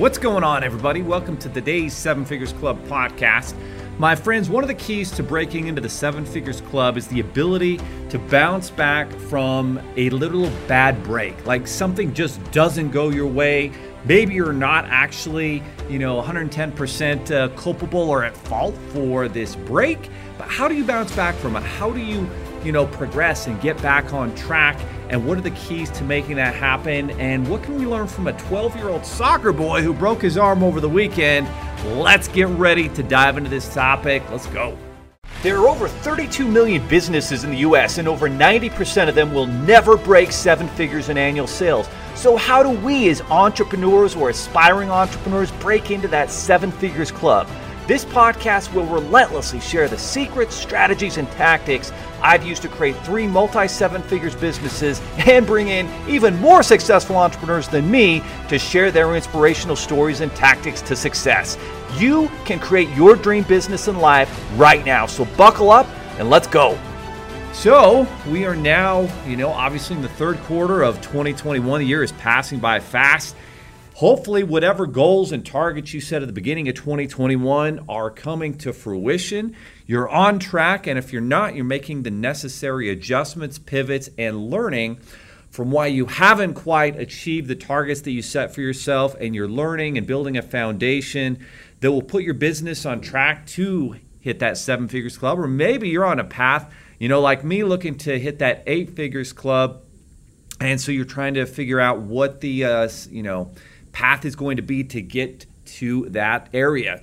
What's going on, everybody? Welcome to today's Seven Figures Club podcast. My friends, one of the keys to breaking into the Seven Figures Club is the ability to bounce back from a little bad break. Like something just doesn't go your way. Maybe you're not actually, you know, 110% uh, culpable or at fault for this break, but how do you bounce back from it? How do you, you know, progress and get back on track? And what are the keys to making that happen? And what can we learn from a 12 year old soccer boy who broke his arm over the weekend? Let's get ready to dive into this topic. Let's go. There are over 32 million businesses in the US, and over 90% of them will never break seven figures in annual sales. So, how do we, as entrepreneurs or aspiring entrepreneurs, break into that seven figures club? This podcast will relentlessly share the secrets, strategies, and tactics I've used to create three multi seven figures businesses and bring in even more successful entrepreneurs than me to share their inspirational stories and tactics to success. You can create your dream business and life right now. So buckle up and let's go. So, we are now, you know, obviously in the third quarter of 2021. The year is passing by fast. Hopefully, whatever goals and targets you set at the beginning of 2021 are coming to fruition. You're on track, and if you're not, you're making the necessary adjustments, pivots, and learning from why you haven't quite achieved the targets that you set for yourself, and you're learning and building a foundation that will put your business on track to hit that seven figures club, or maybe you're on a path, you know, like me, looking to hit that eight figures club, and so you're trying to figure out what the, uh, you know, path is going to be to get to that area.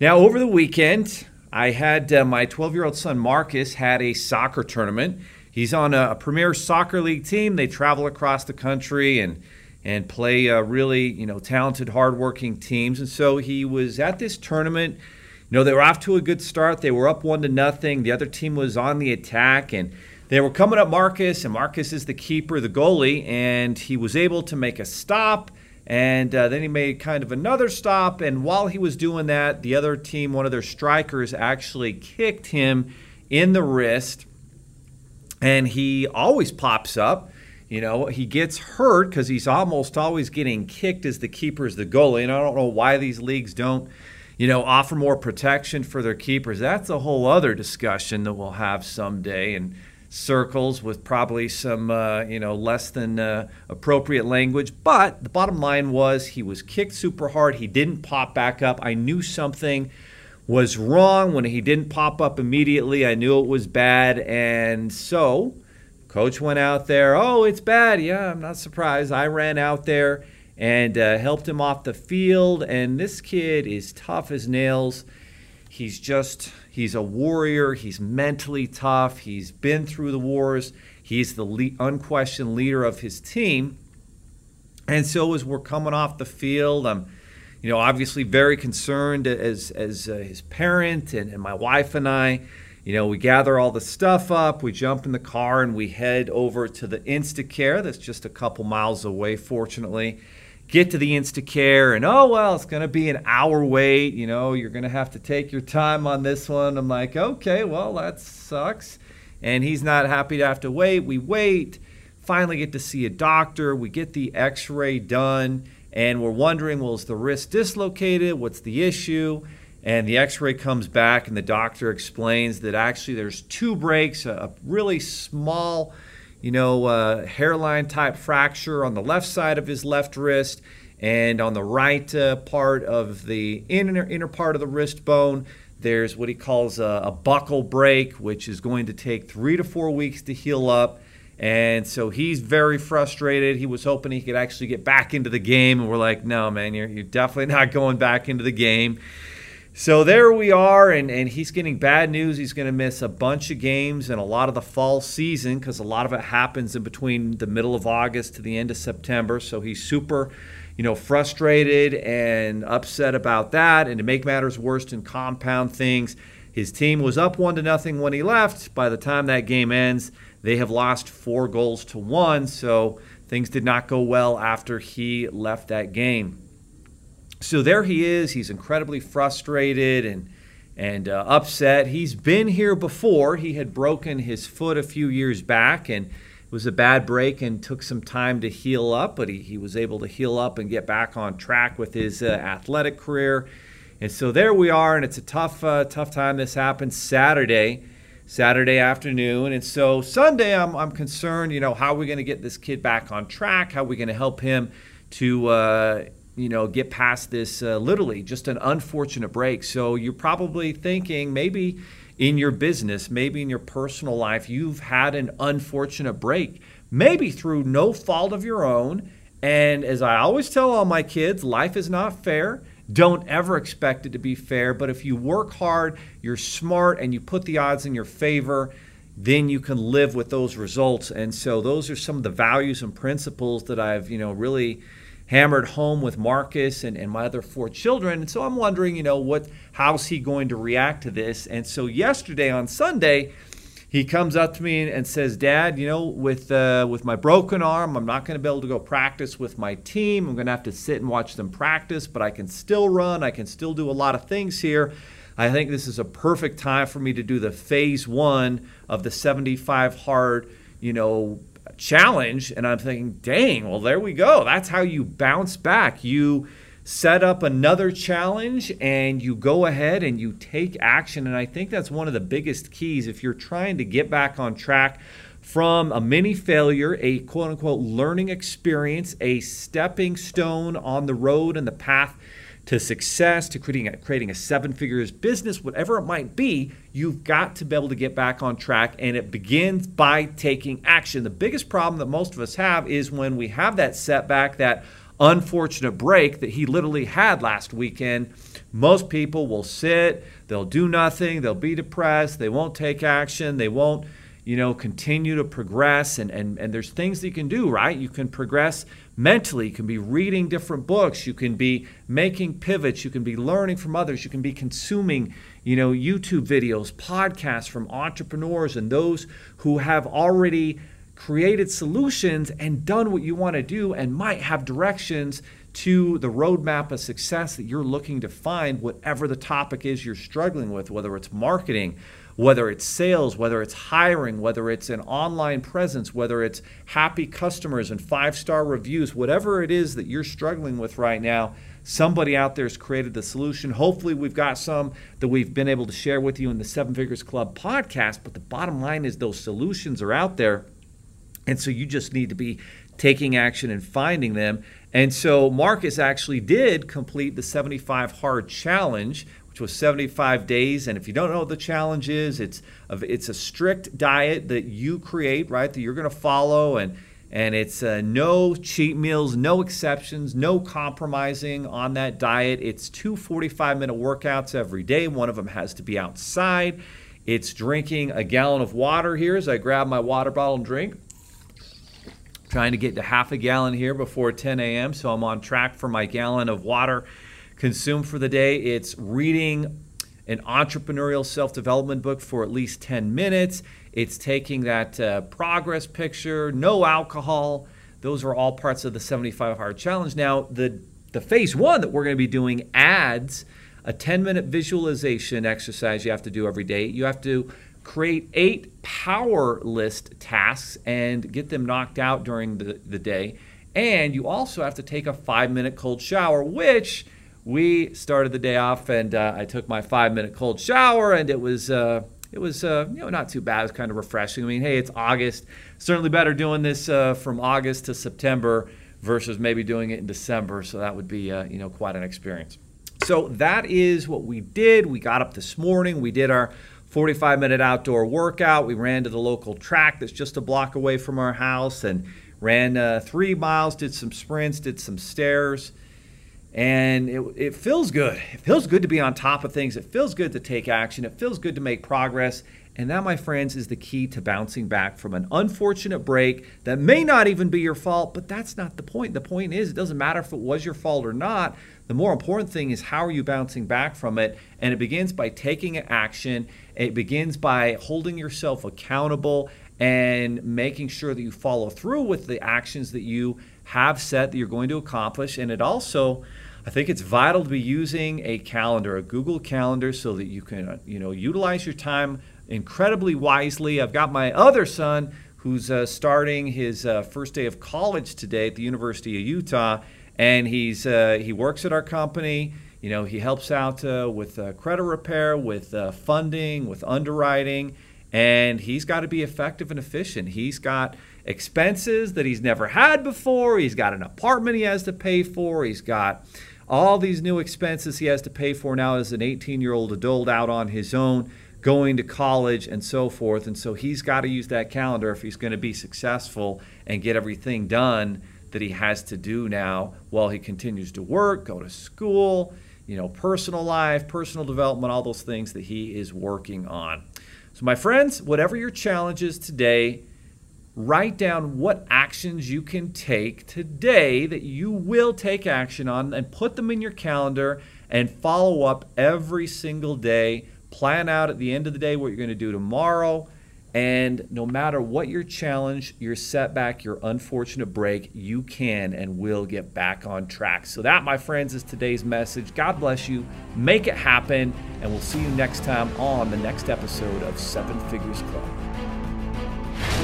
Now, over the weekend, I had uh, my 12 year old son Marcus had a soccer tournament. He's on a, a, premier soccer league team. They travel across the country and and play uh, really you know talented, hardworking teams. And so he was at this tournament. You know they were off to a good start. They were up one to nothing. The other team was on the attack and. They were coming up Marcus, and Marcus is the keeper, the goalie, and he was able to make a stop and uh, then he made kind of another stop. And while he was doing that, the other team, one of their strikers, actually kicked him in the wrist. And he always pops up. You know, he gets hurt because he's almost always getting kicked as the keeper's the goalie. And I don't know why these leagues don't, you know, offer more protection for their keepers. That's a whole other discussion that we'll have someday. And circles with probably some uh, you know less than uh, appropriate language. But the bottom line was he was kicked super hard. He didn't pop back up. I knew something was wrong. When he didn't pop up immediately i knew it was bad. And so coach went out there oh it's bad. Yeah i'm not surprised. I ran out there and uh, helped him off the field. And this kid is tough as nails. He's just He's a warrior. He's mentally tough. He's been through the wars. He's the le- unquestioned leader of his team. And so as we're coming off the field, I'm, you know, obviously very concerned as as uh, his parent and, and my wife and I. You know, we gather all the stuff up, we jump in the car, and we head over to the Instacare that's just a couple miles away, fortunately get to the Instacare and oh well it's to be an hour wait you know you're to have to take your time on this one. I'm like okay well that sucks. And he's not happy to have to wait. We wait finally get to see a doctor we get the x-ray done and we're wondering well is the wrist dislocated? What's the issue? And the x-ray comes back and the doctor explains that actually there's two breaks a really small you know, uh, hairline type fracture on the left side of his left wrist, and on the right uh, part of the inner inner part of the wrist bone, there's what he calls a, a, buckle break, which is going to take three to four weeks to heal up. And so he's very frustrated. He was hoping he could actually get back into the game, and we're like, no, man, you're, you're definitely not going back into the game. So there we are, and, and he's getting bad news. He's going to miss a bunch of games and a lot of the fall season because a lot of it happens in between the middle of August to the end of September. So he's super, you know, frustrated and upset about that. And to make matters worse and compound things, his team was up one to nothing when he left. By the time that game ends, they have lost four goals to one. So things did not go well after he left that game so there he is. He's incredibly frustrated and and uh, upset. He's been here before. He had broken his foot a few years back and it was a bad break and took some time to heal up, but he, he was able to heal up and get back on track with his uh, athletic career. And so there we are, and it's a tough, uh, tough time. This happened Saturday, Saturday afternoon, and so Sunday I'm, I'm concerned. You know, how are we going to get this kid back on track? How are we going to help him to, uh, you know, get past this? Uh, literally, just an unfortunate break. So you're probably thinking maybe in your business, maybe in your personal life, you've had an unfortunate break, maybe through no fault of your own. And as I always tell all my kids, life is not fair. Don't ever expect it to be fair. But if you work hard, you're smart, and you put the odds in your favor, then you can live with those results. And so those are some of the values and principles that I've, you know, really hammered home with Marcus and, and my other four children. And so I'm wondering, you know, what how's he going to react to this? And so yesterday on Sunday, he comes up to me and, says, "Dad, you know, with uh, with my broken arm, I'm not going to be able to go practice with my team. I'm going to have to sit and watch them practice, but I can still run. I can still do a lot of things here." I think this is a perfect time for me to do the phase one of the 75 hard, you know, challenge. And I'm thinking, dang, well, there we go. That's how you bounce back. You set up another challenge and you go ahead and you take action. And I think that's one of the biggest keys if you're trying to get back on track from a mini failure, a quote unquote learning experience, a stepping stone on the road and the path to success, to creating a, creating a seven figures business, whatever it might be, you've got to be able to get back on track. And it begins by taking action. The biggest problem that most of us have is when we have that setback, that unfortunate break that he literally had last weekend. Most people will sit, they'll do nothing, they'll be depressed, they won't take action, they won't you know, continue to progress. And, and, and there's things that you can do, right? You can progress mentally. You can be reading different books. You can be making pivots. You can be learning from others. You can be consuming, you know, YouTube videos, podcasts from entrepreneurs and those who have already created solutions and done what you want to do and might have directions to the roadmap of success that you're looking to find, whatever the topic is you're struggling with, whether it's marketing, whether it's sales, whether it's hiring, whether it's an online presence, whether it's happy customers and five star reviews, whatever it is that you're struggling with right now, somebody out there has created the solution. Hopefully, we've got some that we've been able to share with you in the Seven Figures Club podcast. But the bottom line is, those solutions are out there. And so you just need to be taking action and finding them. And so Marcus actually did complete the 75 hard challenge was 75 days. And if you don't know what the challenge is, it's a, it's a strict diet that you create, right? That you're going to follow, and and it's uh, no cheat meals, no exceptions, no compromising on that diet. It's two 45 minute workouts every day. One of them has to be outside. It's drinking a gallon of water here as I grab my water bottle and drink. Trying to get to half a gallon here before 10 a.m., so I'm on track for my gallon of water consume for the day. It's reading an entrepreneurial self development book for at least 10 minutes. It's taking that uh, progress picture, no alcohol. Those are all parts of the 75 hard challenge. Now, the, the phase one that we're going to be doing adds a 10 minute visualization exercise you have to do every day. You have to create eight power list tasks and get them knocked out during the, the day. And you also have to take a five minute cold shower, which we started the day off, and uh, I took my five minute cold shower, and it was uh, it was uh, you know not too bad. It was kind of refreshing. I mean, hey, it's August. Certainly better doing this uh, from August to September versus maybe doing it in December. So that would be uh, you know quite an experience. So that is what we did. We got up this morning. We did our 45 minute outdoor workout. We ran to the local track that's just a block away from our house and ran uh, three miles. Did some sprints. Did some stairs and it, it feels good. It feels good to be on top of things. It feels good to take action. It feels good to make progress. And that, my friends, is the key to bouncing back from an unfortunate break that may not even be your fault, but that's not the point. The point is, it doesn't matter if it was your fault or not. The more important thing is how are you bouncing back from it? And it begins by taking action, it begins by holding yourself accountable and making sure that you follow through with the actions that you have set that you're going to accomplish. And it also, I think it's vital to be using a calendar, a Google Calendar, so that you can, uh, you know, utilize your time incredibly wisely. I've got my other son who's uh, starting his uh, first day of college today at the University of Utah, and he's uh, he works at our company. You know, he helps out uh, with uh, credit repair, with funding, with underwriting, and he's got to be effective and efficient. He's got expenses that he's never had before. He's got an apartment he has to pay for. He's got all these new expenses he has to pay for now as an 18 year old adult out on his own, going to college and so forth. And so he's got to use that calendar if he's going to be successful and get everything done that he has to do now while he continues to work, go to school, you know, personal life, personal development, all those things that he is working on. So, my friends, whatever your challenges today, write down what actions you can take today that you will take action on and put them in your calendar and follow up every single day. Plan out at the end of the day what you're going to do tomorrow. And no matter what your challenge, your setback, your unfortunate break, you can and will get back on track. So, that, my friends, is today's message. God bless you. Make it happen. And we'll see you next time on the next episode of Seven Figures Club.